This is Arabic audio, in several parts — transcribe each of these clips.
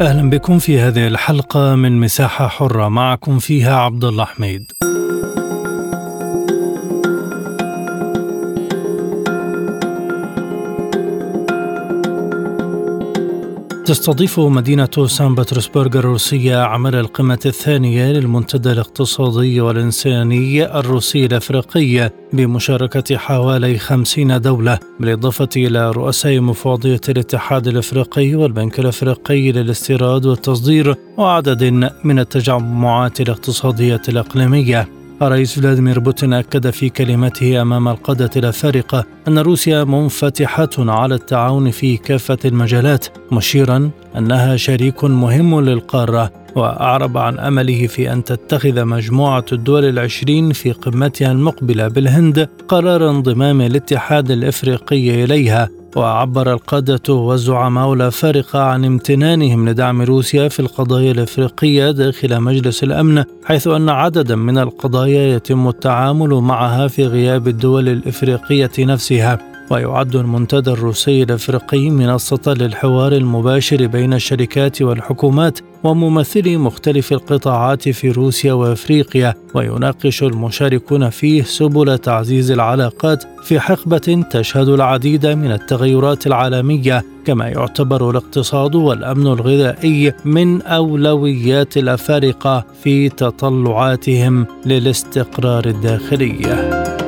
أهلا بكم في هذه الحلقة من مساحة حرة. معكم فيها عبد الله حميد. تستضيف مدينة سان بطرسبرغ الروسية عمل القمة الثانية للمنتدى الاقتصادي والإنساني الروسي الأفريقي بمشاركة حوالي خمسين دولة بالإضافة إلى رؤساء مفوضية الاتحاد الأفريقي والبنك الأفريقي للاستيراد والتصدير وعدد من التجمعات الاقتصادية الإقليمية. الرئيس فلاديمير بوتين أكد في كلمته أمام القادة الأفارقة أن روسيا منفتحة على التعاون في كافة المجالات مشيرا أنها شريك مهم للقارة وأعرب عن أمله في أن تتخذ مجموعة الدول العشرين في قمتها المقبلة بالهند قرار انضمام الاتحاد الإفريقي إليها. وعبر القادة والزعماء الأفارقة عن امتنانهم لدعم روسيا في القضايا الإفريقية داخل مجلس الأمن حيث أن عددا من القضايا يتم التعامل معها في غياب الدول الإفريقية نفسها. ويعد المنتدى الروسي الإفريقي منصة للحوار المباشر بين الشركات والحكومات وممثلي مختلف القطاعات في روسيا وأفريقيا ويناقش المشاركون فيه سبل تعزيز العلاقات في حقبة تشهد العديد من التغيرات العالمية كما يعتبر الاقتصاد والأمن الغذائي من أولويات الأفارقة في تطلعاتهم للاستقرار الداخلي.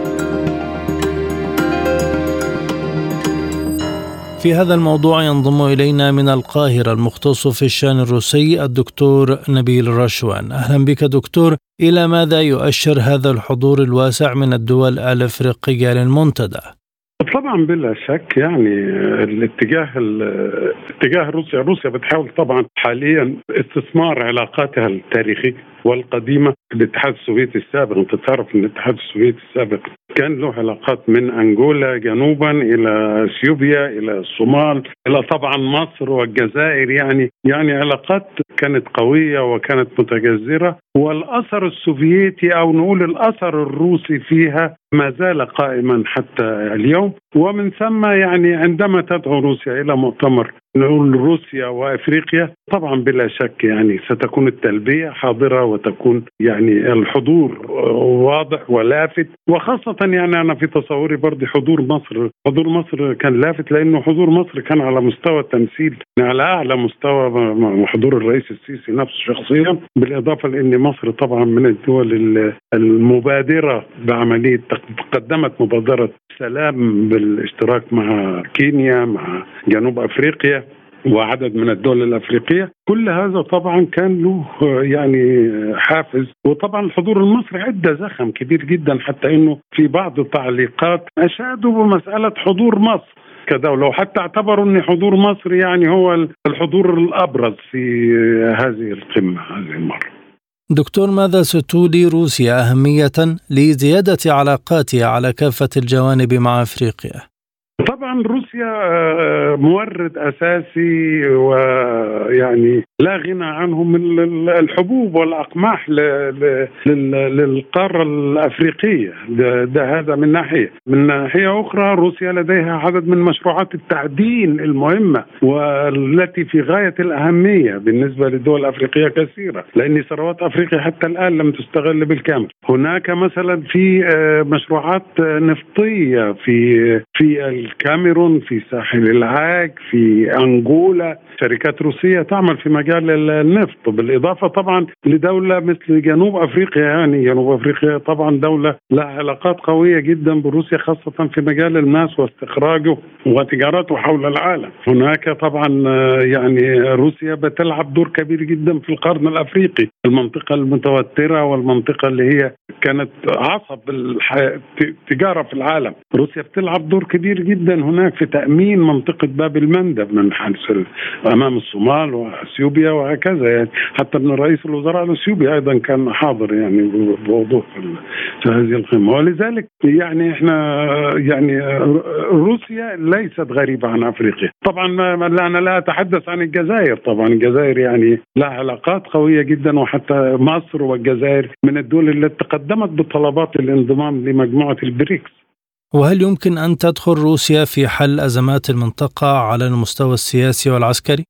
في هذا الموضوع ينضم إلينا من القاهرة المختص في الشأن الروسي الدكتور نبيل رشوان أهلا بك دكتور إلى ماذا يؤشر هذا الحضور الواسع من الدول الأفريقية للمنتدى؟ طبعا بلا شك يعني الاتجاه اتجاه روسيا روسيا بتحاول طبعا حاليا استثمار علاقاتها التاريخية والقديمة الاتحاد السوفيتي السابق أنت تعرف إن الاتحاد السوفيتي السابق كان له علاقات من أنغولا جنوبا إلى إثيوبيا إلى الصومال إلى طبعا مصر والجزائر. يعني يعني علاقات كانت قوية وكانت متجذرة. والأثر السوفيتي أو نقول الأثر الروسي فيها ما زال قائما حتى اليوم. ومن ثم يعني عندما تدعو روسيا إلى مؤتمر نقول روسيا وأفريقيا طبعا بلا شك يعني ستكون التلبية حاضرة وتكون يعني الحضور واضح ولافت. وخاصة يعني أنا في تصوري برضه حضور مصر حضور مصر كان لافت لأنه حضور مصر كان على مستوى التمثيل على أعلى مستوى حضور الرئيس السيسي نفسه شخصيا بالإضافة لأن مصر طبعا من الدول المبادرة بعملية قدمت مبادرة سلام بالاشتراك مع كينيا مع جنوب أفريقيا. وعدد من الدول الأفريقية. كل هذا طبعا كان له يعني حافز. وطبعا الحضور المصري ادى زخم كبير جدا حتى إنه في بعض التعليقات أشادوا بمسألة حضور مصر كدولة. وحتى اعتبروا أن حضور مصر يعني هو الحضور الأبرز في هذه القمة هذه المرة. دكتور ماذا ستولي روسيا أهمية لزيادة علاقاتها على كافة الجوانب مع أفريقيا؟ طبعا روسيا مورد أساسي ويعني لا غنى عنه من الحبوب والأقماح للقارة الأفريقية. ده, ده هذا من ناحية. من ناحية أخرى روسيا لديها عدد من مشروعات التعدين المهمة والتي في غاية الأهمية بالنسبة للدول الافريقيه كثيرة لأن ثروات أفريقيا حتى الآن لم تستغل بالكامل. هناك مثلا في مشروعات نفطية في في الكاميرون في ساحل العاج في أنغولا. شركات روسية تعمل في مجال النفط بالإضافة طبعا لدولة مثل جنوب أفريقيا يعني جنوب أفريقيا طبعا دولة لها علاقات قوية جدا بروسيا خاصة في مجال الماس واستخراجه وتجارته حول العالم. هناك طبعا يعني روسيا بتلعب دور كبير جدا في القرن الأفريقي. المنطقة المتوترة والمنطقة اللي هي كانت عصب التجاره في العالم. روسيا بتلعب دور كبير جدا هناك في تأمين منطقة باب المندب من حيث أمام الصومال وأثيوبيا. اثيوبيا وهكذا يعني. حتى ان رئيس الوزراء الاثيوبي أيضا كان حاضر يعني بوضوح في هذه القمة. ولذلك يعني إحنا يعني روسيا ليست غريبة عن أفريقيا. طبعا أنا لا أتحدث عن الجزائر. طبعا الجزائر يعني لها علاقات قوية جدا وحتى مصر والجزائر من الدول التي تقدمت بطلبات الانضمام لمجموعة البريكس. وهل يمكن أن تدخل روسيا في حل أزمات المنطقة على المستوى السياسي والعسكري؟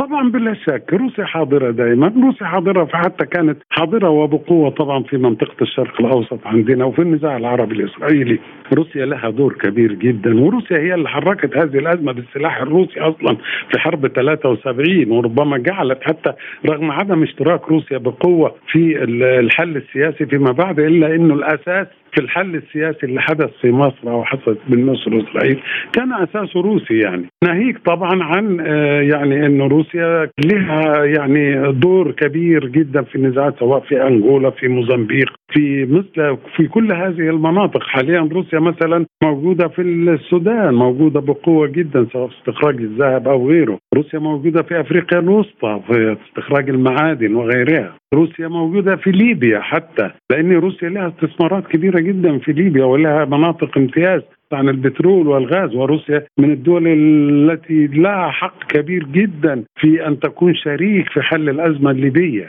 طبعا بلا شك روسيا حاضرة دائما روسيا حاضرة فحتى كانت حاضرة وبقوة طبعا في منطقة الشرق الأوسط عندنا وفي النزاع العربي الإسرائيلي. روسيا لها دور كبير جدا وروسيا هي اللي حركت هذه الأزمة بالسلاح الروسي أصلا في حرب 73 وربما جعلت حتى رغم عدم اشتراك روسيا بقوة في الحل السياسي فيما بعد إلا إنه الأساس في الحل السياسي اللي حدث في مصر أو حصل مصر واسرائيل كان اساسه روسي يعني. ناهيك طبعا عن آه، يعني انه روسيا لها يعني دور كبير جدا في النزاعات سواء في أنغولا في موزمبيق في مثل في كل هذه المناطق. حاليا روسيا مثلا موجودة في السودان موجودة بقوة جدا سواء في استخراج الذهب أو غيره. روسيا موجودة في أفريقيا الوسطى في استخراج المعادن وغيرها. روسيا موجودة في ليبيا حتى لأن روسيا لها استثمارات كبيرة جدا في ليبيا ولها مناطق امتياز. عن البترول والغاز وروسيا من الدول التي لها حق كبير جدا في أن تكون شريك في حل الأزمة الليبية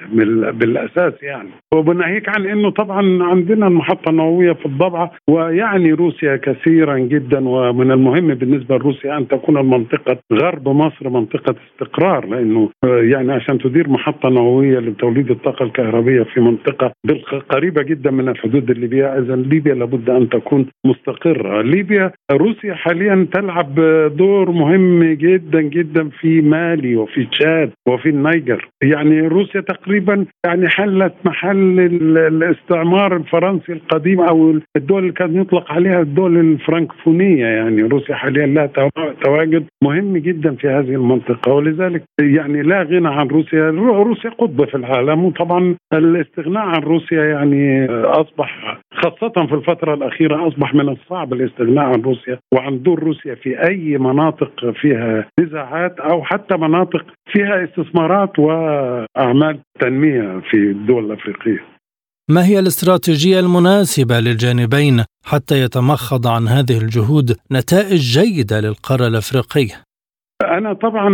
بالأساس يعني. وبناهيك عن إنه طبعا عندنا المحطة النووية في الضبعه ويعني روسيا كثيرا جدا ومن المهم بالنسبة لروسيا أن تكون المنطقة غرب مصر منطقة استقرار لأنه يعني عشان تدير محطة نووية لتوليد الطاقة الكهربية في منطقة قريبة جدا من الحدود الليبية اذا ليبيا لابد أن تكون مستقرة. ليبيا روسيا روسيا حاليا تلعب دور مهم جدا جدا في مالي وفي تشاد وفي النيجر. يعني روسيا تقريبا يعني حلت محل الاستعمار الفرنسي القديم أو الدول اللي كان يطلق عليها الدول الفرنكفونية. يعني روسيا حاليا لها تواجد مهم جدا في هذه المنطقة. ولذلك يعني لا غنى عن روسيا. روسيا قطب في العالم. وطبعا الاستغناء عن روسيا يعني أصبح خاصة في الفترة الأخيرة أصبح من الصعب الاستغناء عن روسيا وعن دور روسيا في أي مناطق فيها نزاعات أو حتى مناطق فيها استثمارات وأعمال تنمية في الدول الأفريقية. ما هي الاستراتيجية المناسبة للجانبين حتى يتمخض عن هذه الجهود نتائج جيدة للقارة الأفريقية؟ أنا طبعا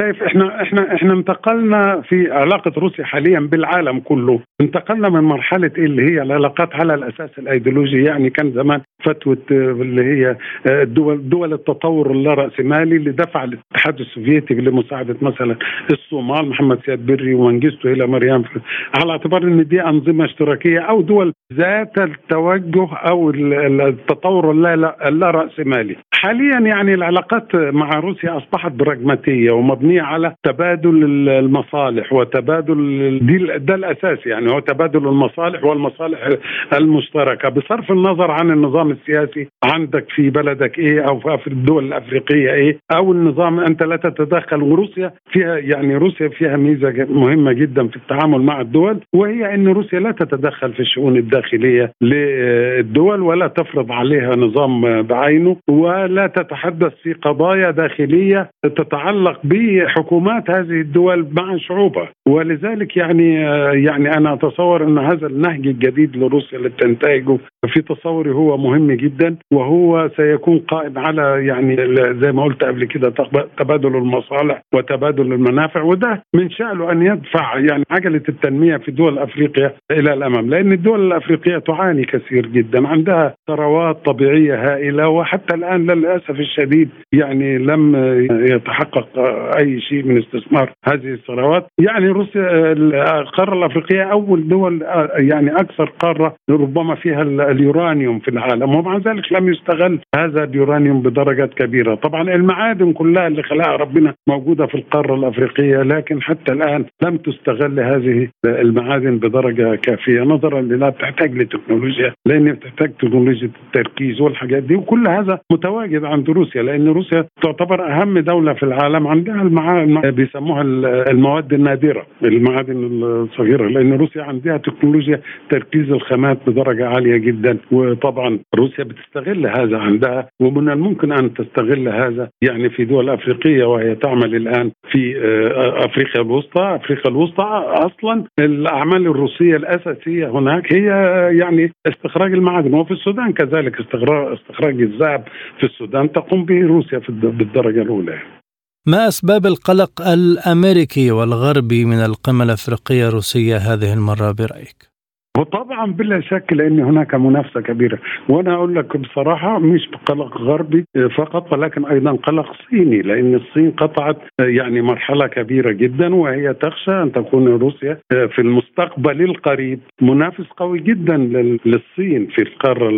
شايف إحنا إحنا إحنا انتقلنا في علاقه روسيا حاليا بالعالم كله انتقلنا من مرحله اللي هي العلاقات على الاساس الايديولوجي يعني كان زمان فتوى اللي هي دول دول التطور اللاراسمالي اللي دفع الاتحاد السوفيتي لمساعده مثلا الصومال محمد سياد بري ومنجستو إلى مريم على اعتبار ان دي انظمه اشتراكيه أو دول ذات التوجه أو التطور اللاراسمالي حاليا يعني العلاقات مع روسيا اصبحت براغماتية ومبنية على تبادل المصالح وتبادل دي ده الأساس يعني هو تبادل المصالح والمصالح المشتركة. بصرف النظر عن النظام السياسي عندك في بلدك إيه أو في الدول الأفريقية إيه أو النظام أنت لا تتدخل. وروسيا فيها يعني روسيا فيها ميزة مهمة جدا في التعامل مع الدول وهي إن روسيا لا تتدخل في الشؤون الداخلية للدول ولا تفرض عليها نظام بعينه ولا تتحدث في قضايا داخلية تتعلق بحكومات هذه الدول مع شعوبها. ولذلك يعني يعني أنا أتصور أن هذا النهج الجديد لروسيا اللي بتنتهجه في تصوري هو مهم جدا وهو سيكون قائم على يعني زي ما قلت قبل كده تبادل المصالح وتبادل المنافع وده من شأنه أن يدفع يعني عجلة التنمية في دول أفريقيا إلى الأمام. لأن الدول الأفريقية تعاني كثير جدا عندها ثروات طبيعية هائلة وحتى الآن للأسف الشديد يعني لم يتحقق أي شيء من استثمار هذه الثروات. يعني روسيا القارة الأفريقية أول دول يعني أكثر قارة ربما فيها اليورانيوم في العالم ومع ذلك لم يستغل هذا اليورانيوم بدرجات كبيرة. طبعا المعادن كلها اللي خلقها ربنا موجودة في القارة الأفريقية لكن حتى الآن لم تستغل هذه المعادن بدرجة كافية نظرا لانها بتحتاج لتكنولوجيا لأن بتحتاج تكنولوجيا التركيز والحاجات دي وكل هذا متواجد عند روسيا لأن روسيا تعتبر أهم دولة في العالم عندها المع... بيسموها المواد النادرة المعادن الصغيرة لأن روسيا عندها تكنولوجيا تركيز الخامات بدرجة عالية جدا وطبعا روسيا بتستغل هذا عندها ومن الممكن أن تستغل هذا يعني في دول أفريقية وهي تعمل الآن في آه، أفريقيا الوسطى، أفريقيا الوسطى أصلا الأعمال الروسية الأساسية هناك هي يعني استخراج المعادن وفي السودان كذلك استخراج الذهب في السودان تقوم به روسيا بالدرجة الأولى. ما أسباب القلق الأمريكي والغربي من القمة الأفريقية الروسية هذه المرة برأيك؟ وطبعا بلا شك لأن هناك منافسة كبيرة. وأنا أقول لك بصراحة مش قلق غربي فقط ولكن أيضا قلق صيني لأن الصين قطعت يعني مرحلة كبيرة جدا وهي تخشى أن تكون روسيا في المستقبل القريب. منافس قوي جدا للصين في القارة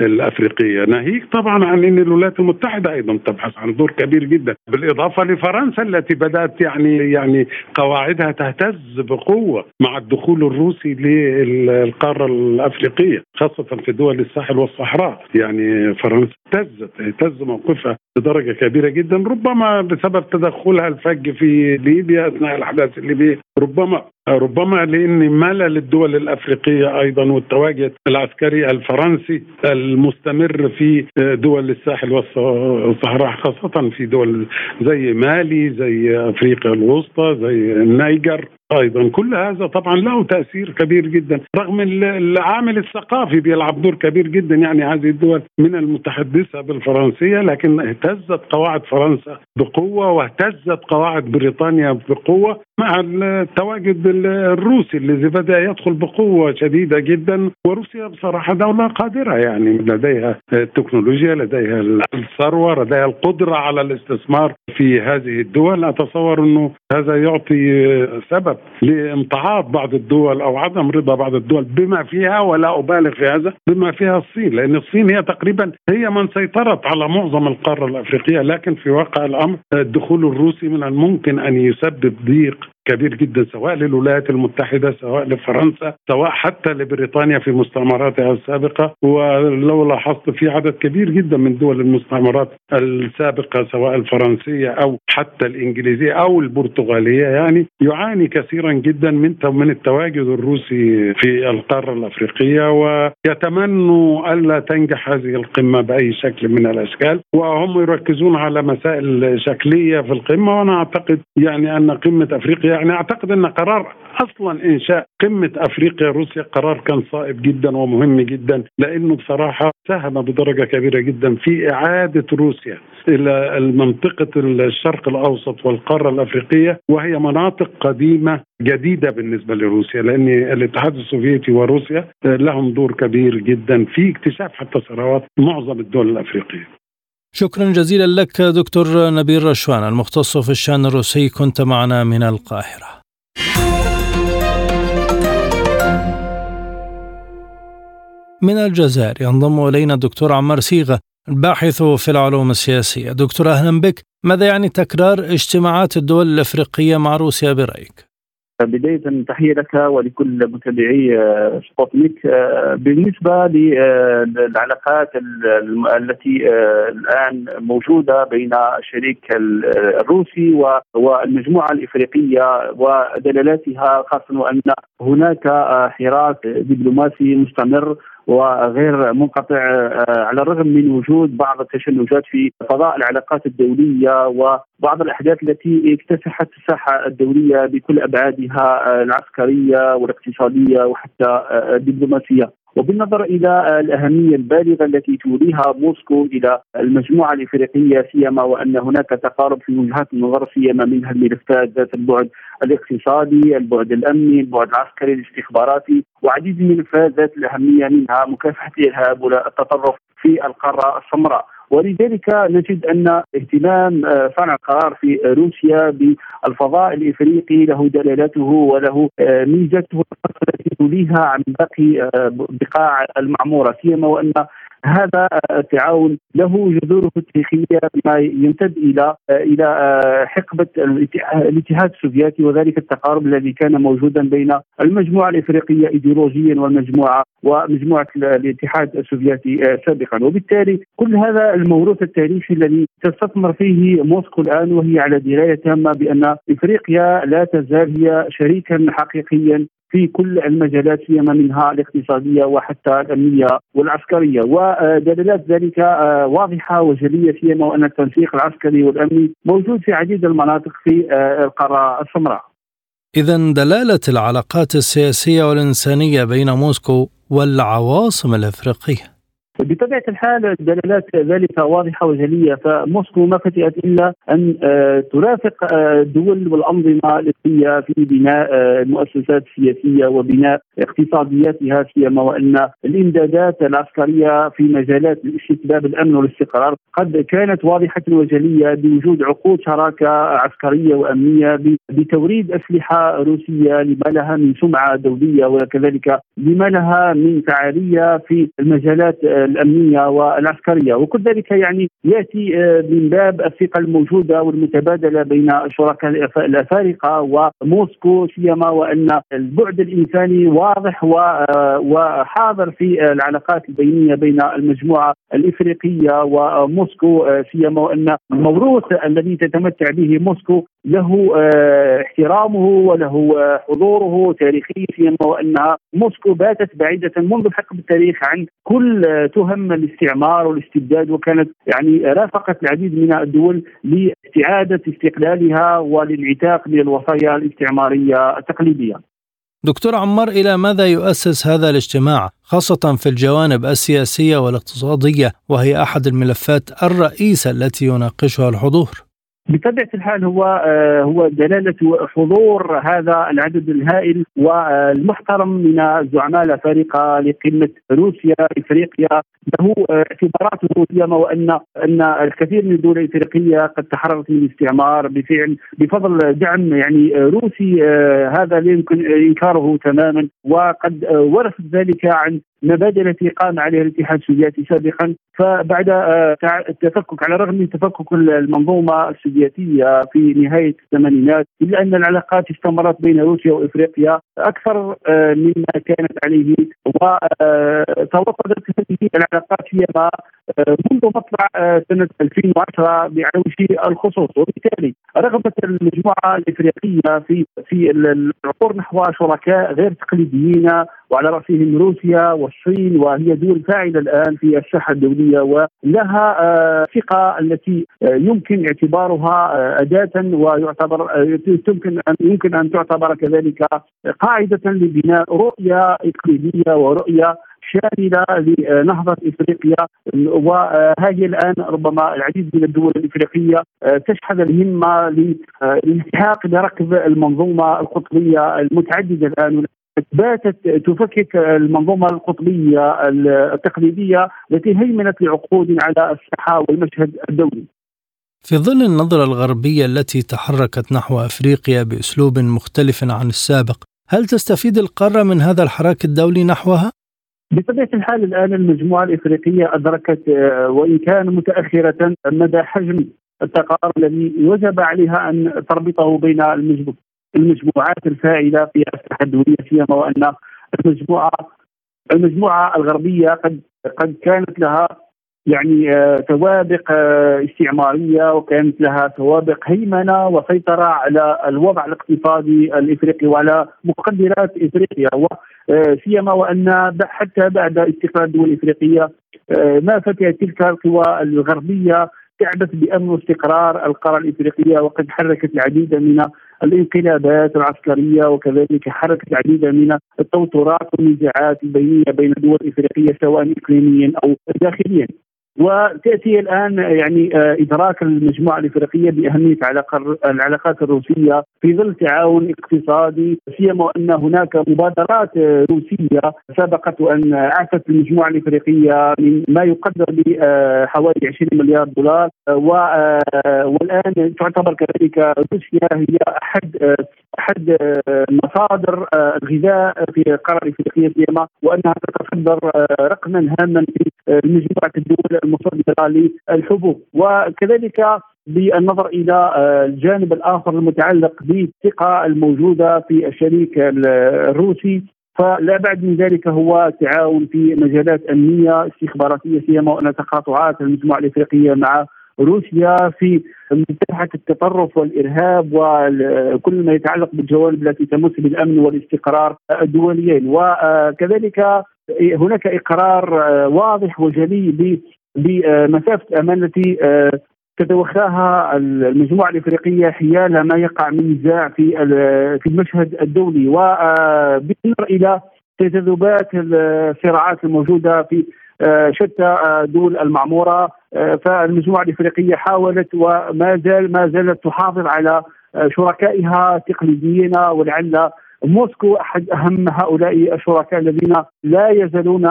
الأفريقية. ناهيك طبعا عن أن الولايات المتحدة أيضا تبحث عن دور كبير جدا. بالإضافة لفرنسا التي بدأت يعني يعني قواعدها تهتز بقوة مع الدخول الروسي لل القارة الأفريقية خاصة في دول الساحل والصحراء. يعني فرنسا اهتزت اهتز موقفها. بدرجة كبيرة جدا ربما بسبب تدخلها الفج في ليبيا أثناء الأحداث الليبيه ربما ربما لأن ملل الدول الأفريقية أيضا والتواجد العسكري الفرنسي المستمر في دول الساحل والصحراء خاصة في دول زي مالي زي أفريقيا الوسطى زي النيجر. أيضا كل هذا طبعا له تأثير كبير جدا رغم العامل الثقافي بيلعب دور كبير جدا يعني هذه الدول من المتحدثة بالفرنسية لكن اهتزت قواعد فرنسا بقوة واهتزت قواعد بريطانيا بقوة مع التواجد الروسي الذي بدأ يدخل بقوة شديدة جدا وروسيا بصراحة دولة قادرة يعني لديها التكنولوجيا لديها الثروه لديها القدرة على الاستثمار في هذه الدول. أتصور أنه هذا يعطي سبب لامتعاض بعض الدول أو عدم رضا بعض الدول بما فيها ولا أبالغ في هذا بما فيها الصين لأن الصين هي تقريبا هي من سيطرت على معظم القارة الأفريقية لكن في واقع الأمر الدخول الروسي من الممكن أن يسبب ضيق كبير جدا سواء للولايات المتحدة سواء لفرنسا سواء حتى لبريطانيا في مستعمراتها السابقة. ولو لاحظت في عدد كبير جدا من دول المستعمرات السابقة سواء الفرنسية أو حتى الإنجليزية أو البرتغالية يعني يعاني كثيرا جدا من من التواجد الروسي في القارة الأفريقية. ويتمنوا ألا تنجح هذه القمة بأي شكل من الأشكال. وهم يركزون على مسائل شكلية في القمة. وأنا أعتقد يعني أن قمة أفريقيا يعني أعتقد أن قرار أصلا إنشاء قمة أفريقيا روسيا قرار كان صائب جدا ومهم جدا لأنه بصراحة ساهم بدرجة كبيرة جدا في إعادة روسيا إلى منطقه الشرق الأوسط والقارة الأفريقية وهي مناطق قديمة جديدة بالنسبة لروسيا لأن الاتحاد السوفيتي وروسيا لهم دور كبير جدا في اكتشاف حتى ثروات معظم الدول الأفريقية. شكرا جزيلا لك دكتور نبيل رشوان المختص في الشأن الروسي. كنت معنا من القاهرة. من الجزائر ينضم إلينا الدكتور عمار سيغة الباحث في العلوم السياسية. دكتور أهلا بك. ماذا يعني تكرار اجتماعات الدول الأفريقية مع روسيا برأيك؟ بداية تحية لك ولكل متابعي آه، سبوتنيك آه، بالنسبة للعلاقات التي آه، الآن موجودة بين الشريك الروسي والمجموعة الإفريقية ودلالاتها خاصة وأن هناك حراك دبلوماسي مستمر. وغير منقطع على الرغم من وجود بعض التشنجات في فضاء العلاقات الدولية وبعض الأحداث التي اكتسحت الساحة الدولية بكل أبعادها العسكرية والاقتصادية وحتى الدبلوماسية. وبالنظر إلى الأهمية البالغة التي توليها موسكو إلى المجموعة الإفريقية سيما وأن هناك تقارب في وجهات النظر سيما منها الملفات ذات البعد الاقتصادي، البعد الأمني، البعد العسكري الاستخباراتي وعديد من الملفات ذات الأهمية منها مكافحة الارهاب والتطرف في القارة السمراء. ولذلك نجد أن اهتمام آه، صانع القرار في روسيا بالفضاء الإفريقي له دلالاته وله آه، ميزته التي تليها عن باقي آه، بقاع المعمورة سيما وأن هذا التعاون له جذوره التاريخية بما يمتد إلى إلى حقبة الاتحاد السوفيتي وذلك التقارب الذي كان موجودا بين المجموعة الإفريقية ايديولوجيا والمجموعة ومجموعة الاتحاد السوفيتي سابقا. وبالتالي كل هذا الموروث التاريخي الذي تستثمر فيه موسكو الآن وهي على دراية تامة بأن إفريقيا لا تزال هي شريكا حقيقيا في كل المجالات سيما منها الاقتصادية وحتى الأمنية والعسكرية ودلالات ذلك آه، واضحة وجلية سيما وأن التنسيق العسكري والأمني موجود في عديد المناطق في آه، القارة السمراء. اذا دلالة العلاقات السياسية والإنسانية بين موسكو والعواصم الإفريقية بطبيعة الحال دلالات ذلك واضحة وجلية فموسكو ما فتئت إلا أن آه، ترافق آه، الدول والأنظمة الاقليميه في بناء آه، المؤسسات السياسيه وبناء اقتصادياتها سيما وأن الإمدادات العسكرية في مجالات الاستتباب الأمن والاستقرار قد كانت واضحة وجلية بوجود عقود شراكة عسكرية وأمنية بتوريد أسلحة روسية لما لها من سمعة دولية وكذلك لما لها من فعالية في المجالات الأمنية والعسكرية. وكل ذلك يعني يأتي آه، من باب الثقة الموجودة والمتبادلة بين الشركاء الأفارقة وموسكو سيما وأن البعد الإنساني واضح آه، وحاضر في العلاقات البينية بين المجموعة الإفريقية وموسكو آه، سيما وأن الموروث الذي تتمتع به موسكو له احترامه وله حضوره تاريخيا سيما وأنها موسكو باتت بعيدة منذ حقب التاريخ عن كل تهم الاستعمار والاستبداد وكانت يعني رافقت العديد من الدول لاستعادة استقلالها والانعتاق من الوصايا الاستعمارية التقليدية. دكتور عمار إلى ماذا يؤسس هذا الاجتماع خاصة في الجوانب السياسية والاقتصادية وهي أحد الملفات الرئيسة التي يناقشها الحضور؟ بطبيعة الحال هو آه، هو دلالة حضور هذا العدد الهائل والمحترم من الزعماء الافارقه لقمة روسيا إفريقيا. له آه، اعتباراته سيما وان أن الكثير من الدول الإفريقية قد تحررت من الاستعمار بفعل بفضل دعم يعني روسي آه، هذا لا يمكن إنكاره تماما. وقد ورثت ذلك عن المبادئ التي قام عليها الاتحاد السوفيتي سابقا. فبعد آه، التفكك على الرغم من تفكك المنظومة السوفيتية في نهاية الثمانينات إلا أن العلاقات استمرت بين روسيا وإفريقيا أكثر آه، مما كانت عليه وتوطدت هذه العلاقات فيما آه، منذ مطلع سنة 2010 على وجه الخصوص. وبالتالي رغبة المجموعة الإفريقية في في العبور نحو شركاء غير تقليديين وعلى رأسهم روسيا والصين وهي دول فاعلة الآن في الساحة الدولية ولها آه، ثقة التي آه، يمكن اعتبارها آه، أداة ويعتبر يمكن أن يمكن أن تعتبر كذلك قاعدة لبناء رؤية إقليمية ورؤية شاملة لنهضة إفريقيا. وهذه الآن ربما العديد من الدول الإفريقية تشحذ الهمة للالتحاق بركب المنظومة القطبية المتعددة الآن باتت تفكك المنظومة القطبية التقليدية التي هيمنت لعقود على الساحة والمشهد الدولي. في ظل النظرة الغربية التي تحركت نحو أفريقيا بأسلوب مختلف عن السابق، هل تستفيد القارة من هذا الحراك الدولي نحوها؟ بطبيعة الحال الآن المجموعة الإفريقية أدركت آه، وإن كان متأخرة مدى حجم التقارب الذي وجب عليها أن تربطه بين المجموعات الفاعله في الساحه الدوليه سيما وأن المجموعه المجموعة الغربية قد قد كانت لها يعني آه، سوابق آه، استعمارية وكانت لها سوابق هيمنة وسيطرة على الوضع الاقتصادي الإفريقي وعلى مقدرات إفريقيا. سيما وأن حتى بعد استقلال الدول الإفريقية آه، ما فتحت تلك القوى الغربية تعبث بأمن واستقرار القاره الإفريقية وقد حركت العديد من الانقلابات العسكرية وكذلك حركت العديد من التوترات والنزاعات البينية بين الدول الإفريقية سواء اقليميا أو داخليا. وتأتي الآن يعني آه، إدراك المجموعة الإفريقية بأهمية العلاقات الروسية في ظل تعاون اقتصادي سيما أن هناك مبادرات روسية سبقت وان اعطت المجموعة الإفريقية من ما يقدر بحوالي 20 مليار دولار آه، والآن تعتبر كذلك روسيا هي أحد أحد مصادر الغذاء في القاره الافريقيه سيما وأنها تتصدر رقما هاما في مجموعه الدول المصدره للحبوب. وكذلك بالنظر إلى الجانب الآخر المتعلق بالثقة الموجودة في الشريك الروسي فلا بعد من ذلك هو التعاون في مجالات أمنية استخباراتية سيما وأن تقاطعات المجموعة الإفريقية مع روسيا في مكافحه التطرف والإرهاب وكل ما يتعلق بالجوانب التي تمس بالأمن والاستقرار الدوليين. وكذلك هناك إقرار واضح وجلي بمسافة الامان التي تتوخاها المجموعة الإفريقية حيال ما يقع من نزاع في في المشهد الدولي. وبالنظر إلى تذبذبات الصراعات الموجودة في شتى آه، دول المعمورة آه، فالمجموعة الإفريقية حاولت وما زال ما زالت تحافظ على شركائها التقليديين ولعل موسكو أحد أهم هؤلاء الشركاء الذين لا يزالون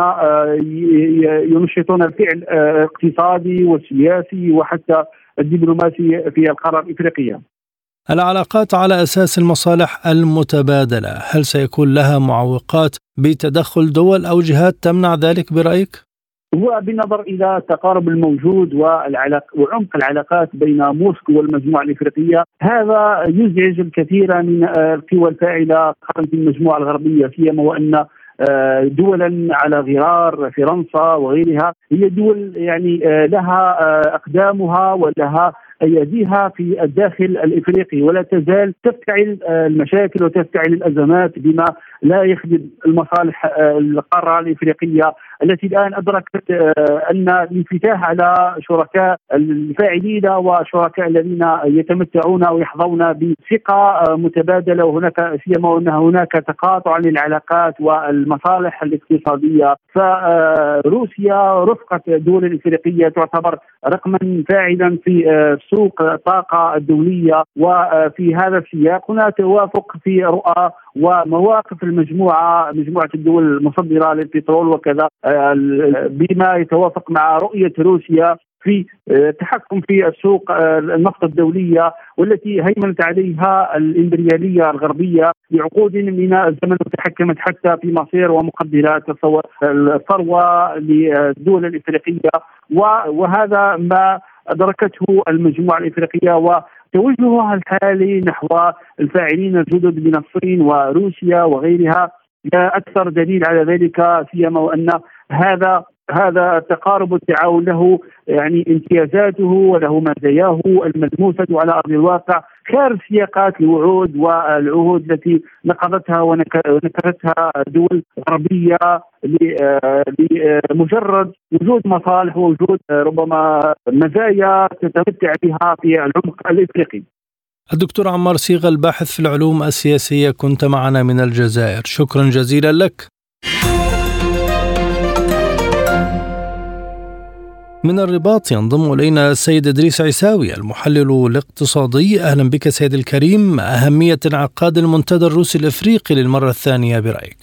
ينشطون الفعل الاقتصادي والسياسي وحتى الدبلوماسي في القارة الإفريقية. العلاقات على أساس المصالح المتبادلة، هل سيكون لها معوقات بتدخل دول أو جهات تمنع ذلك برأيك؟ هو بالنظر إلى التقارب الموجود والعلاق وعمق العلاقات بين موسكو والمجموعة الإفريقية. هذا يزعج الكثير من القوى الفاعلة في المجموعة الغربية سيما وأن آه، دولا على غرار فرنسا وغيرها هي دول يعني آه، لها آه، أقدامها ولها أياديها في الداخل الإفريقي ولا تزال تفتعل المشاكل وتفتعل الأزمات بما لا يخدم المصالح القارة الإفريقية التي الآن أدركت أن الانفتاح على شركاء الفاعلين وشركاء الذين يتمتعون ويحظون بثقة متبادلة وهناك سيما وان هناك تقاطع للعلاقات والمصالح الاقتصادية. فروسيا رفقه الدول الافريقيه تعتبر رقما فاعلا في سوق الطاقة الدولية. وفي هذا السياق هناك توافق في رؤى ومواقف المجموعة مجموعة الدول المصدرة للبترول وكذا بما يتوافق مع رؤية روسيا في التحكم في السوق النفط الدولية والتي هيمنت عليها الإمبريالية الغربية لعقود من الزمن وتحكمت حتى في مصير ومقدرات الثروة للدول الإفريقية. وهذا ما أدركته المجموعة الإفريقية وتوجهها الحالي نحو الفاعلين الجدد من الصين وروسيا وغيرها. لا أكثر دليل على ذلك سيما وأن هذا هذا التقارب والتعاون له يعني امتيازاته وله مزاياه الملموسة على أرض الواقع. خارج سياقات الوعود والعهود التي نقضتها ونكرتها دول غربيه لمجرد وجود مصالح ووجود ربما مزايا تتمتع بها في العمق الإفريقي. الدكتور عمار صيغة الباحث في العلوم السياسية كنت معنا من الجزائر، شكرا جزيلا لك. من الرباط ينضم إلينا السيد إدريس عيساوي المحلل الاقتصادي. أهلا بك سيد الكريم. أهمية انعقاد المنتدى الروسي الافريقي للمرة الثانية برأيك؟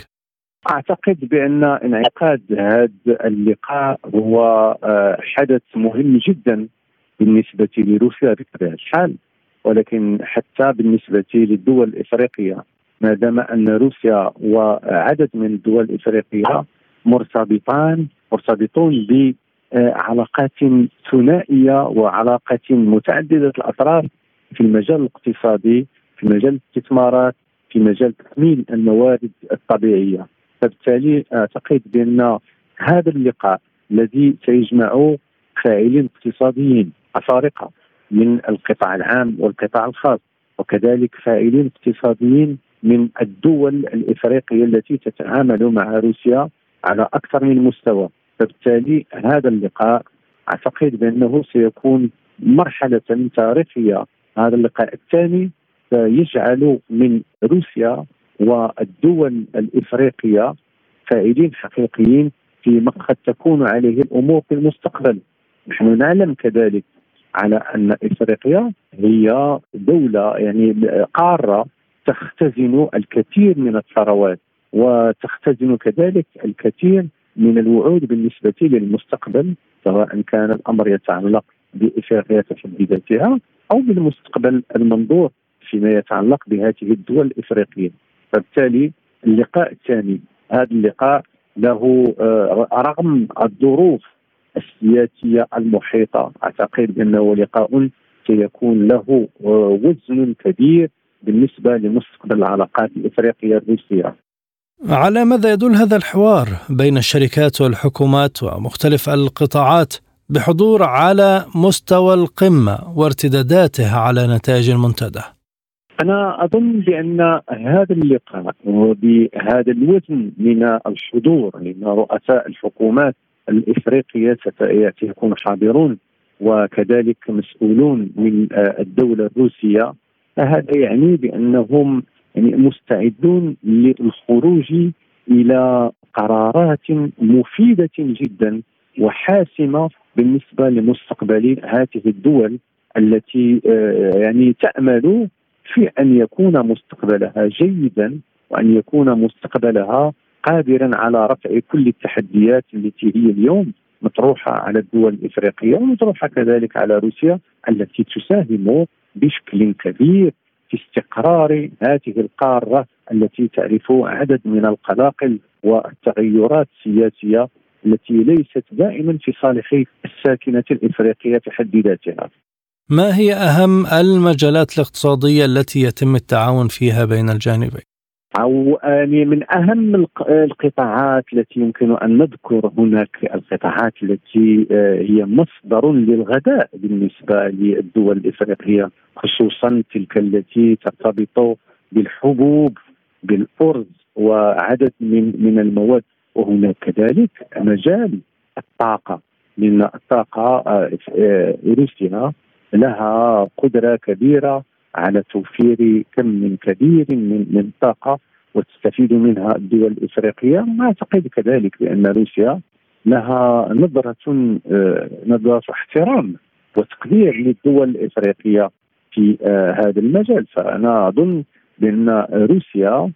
أعتقد بأن انعقاد هذا اللقاء هو آه، حدث مهم جدا بالنسبة لروسيا بطبيعة الحال ولكن حتى بالنسبة للدول الإفريقية. ما دام أن روسيا وعدد من الدول الإفريقية مرتبطان مرتبطون علاقات ثنائية وعلاقات متعددة الأطراف في المجال الاقتصادي في مجال الاستثمارات في مجال تأمين الموارد الطبيعية. فبالتالي أعتقد بأن هذا اللقاء الذي سيجمع فاعلين اقتصاديين أفارقة من القطاع العام والقطاع الخاص وكذلك فاعلين اقتصاديين من الدول الإفريقية التي تتعامل مع روسيا على أكثر من مستوى. فبالتالي هذا اللقاء أعتقد بأنه سيكون مرحلة تاريخية. هذا اللقاء الثاني سيجعل من روسيا والدول الإفريقية فاعلين حقيقيين فيما قد تكون عليه الأمور في المستقبل. نحن نعلم كذلك على أن إفريقيا هي دولة يعني قارة تختزن الكثير من الثروات وتختزن كذلك الكثير من الوعود بالنسبة للمستقبل سواء كان الأمر يتعلق بإفريقيا في حد ذاتها أو بالمستقبل المنظور فيما يتعلق بهذه الدول الإفريقية فبالتالي اللقاء الثاني هذا اللقاء له آه، رغم الظروف السياسية المحيطة أعتقد بانه لقاء سيكون له آه، وزن كبير بالنسبة لمستقبل العلاقات الإفريقية الروسية. على ماذا يدل هذا الحوار بين الشركات والحكومات ومختلف القطاعات بحضور على مستوى القمة وارتداداته على نتائج المنتدى؟ أنا أظن بأن هذا اللقاء وبهذا الوزن من الحضور من رؤساء الحكومات الإفريقية سيكونوا حاضرون وكذلك مسؤولون من الدولة الروسية هذا يعني بأنهم يعني مستعدون للخروج إلى قرارات مفيدة جدا وحاسمة بالنسبة لمستقبل هذه الدول التي آه، يعني تأمل في أن يكون مستقبلها جيدا وأن يكون مستقبلها قادرا على رفع كل التحديات التي هي اليوم مطروحة على الدول الإفريقية ومطروحة كذلك على روسيا التي تساهم بشكل كبير. في استقرار هذه القارة التي تعرف عدد من القلاقل والتغيرات السياسية التي ليست دائما في صالح الساكنة الإفريقية في حد ذاتها. ما هي أهم المجالات الاقتصادية التي يتم التعاون فيها بين الجانبين؟ أو يعني من أهم القطاعات التي يمكن أن نذكر هناك القطاعات التي آه، هي مصدر للغذاء بالنسبة للدول الإفريقية خصوصا تلك التي ترتبط بالحبوب بالأرز وعدد من من المواد. وهناك كذلك مجال الطاقة. لأن الطاقة آه، آه، روسيا لها قدرة كبيرة على توفير كم كبير من من الطاقه وتستفيد منها الدول الإفريقية. أعتقد كذلك بأن روسيا لها نظرة آه، نظرة احترام وتقدير للدول الإفريقية في آه، هذا المجال. فأنا أظن بأن روسيا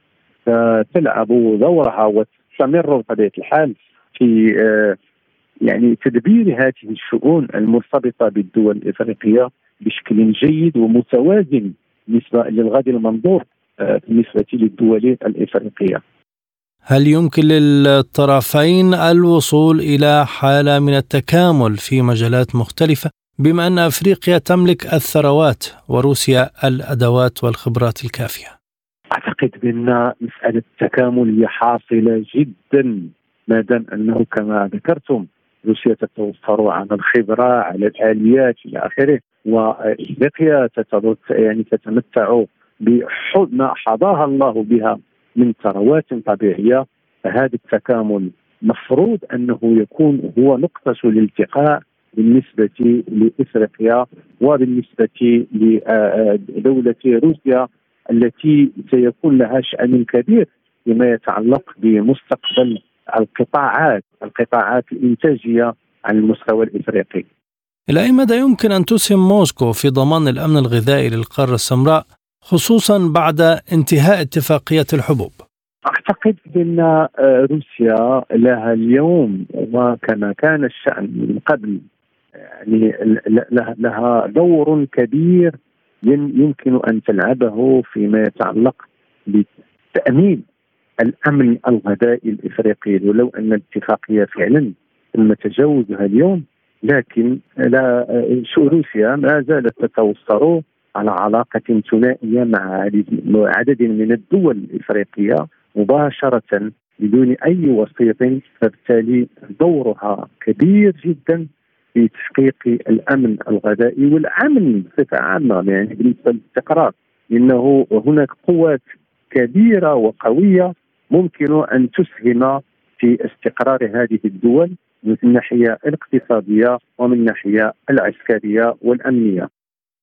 تلعب دورها وتستمر بطبيعة الحال في آه، يعني تدبير هذه الشؤون المرتبطة بالدول الإفريقية. بشكل جيد ومتوازن بالنسبة للغد المنظور آه، بالنسبة للدول الإفريقية. هل يمكن للطرفين الوصول إلى حالة من التكامل في مجالات مختلفة بما أن أفريقيا تملك الثروات وروسيا الأدوات والخبرات الكافية؟ أعتقد بأن مسألة التكامل هي حاصلة جدا ما دام أنه كما ذكرتم روسيا تتوفر على الخبرة على الآليات إلى آخره وإفريقيا يعني تتمتع بما حظاها الله بها من ثروات طبيعية. فهذا التكامل مفروض أنه يكون هو نقطه الالتقاء بالنسبة لإفريقيا وبالنسبة لدولة روسيا التي سيكون لها شأن كبير فيما يتعلق بمستقبل القطاعات. القطاعات الإنتاجية على المستوى الإفريقي. إلى أي مدى يمكن أن تسهم موسكو في ضمان الأمن الغذائي للقارة السمراء خصوصا بعد انتهاء اتفاقية الحبوب؟ أعتقد بأن آه، روسيا لها اليوم وكما كان الشأن من قبل يعني لها دور كبير يمكن أن تلعبه فيما يتعلق بتأمين الأمن الغذائي الإفريقي ولو أن الاتفاقيه فعلا تم تجاوزها اليوم لكن لا روسيا ما زالت تتوصر على علاقة ثنائية مع عدد من الدول الإفريقية مباشرة بدون أي وسيط فبالتالي دورها كبير جدا في تحقيق الأمن الغذائي والأمن بصفة عامة يعني بالنسبة للاستقرار لأنه هناك قوات كبيرة وقوية ممكن أن تسهم في استقرار هذه الدول من الناحية الاقتصادية ومن الناحية العسكرية والأمنية.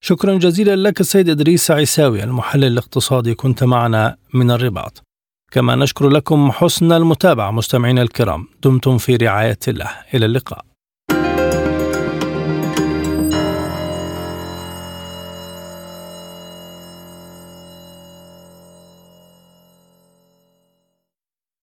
شكرا جزيلا لك السيد إدريس عيساوي المحلل الاقتصادي كنت معنا من الرباط. كما نشكر لكم حسن المتابعة مستمعينا الكرام دمتم في رعاية الله إلى اللقاء.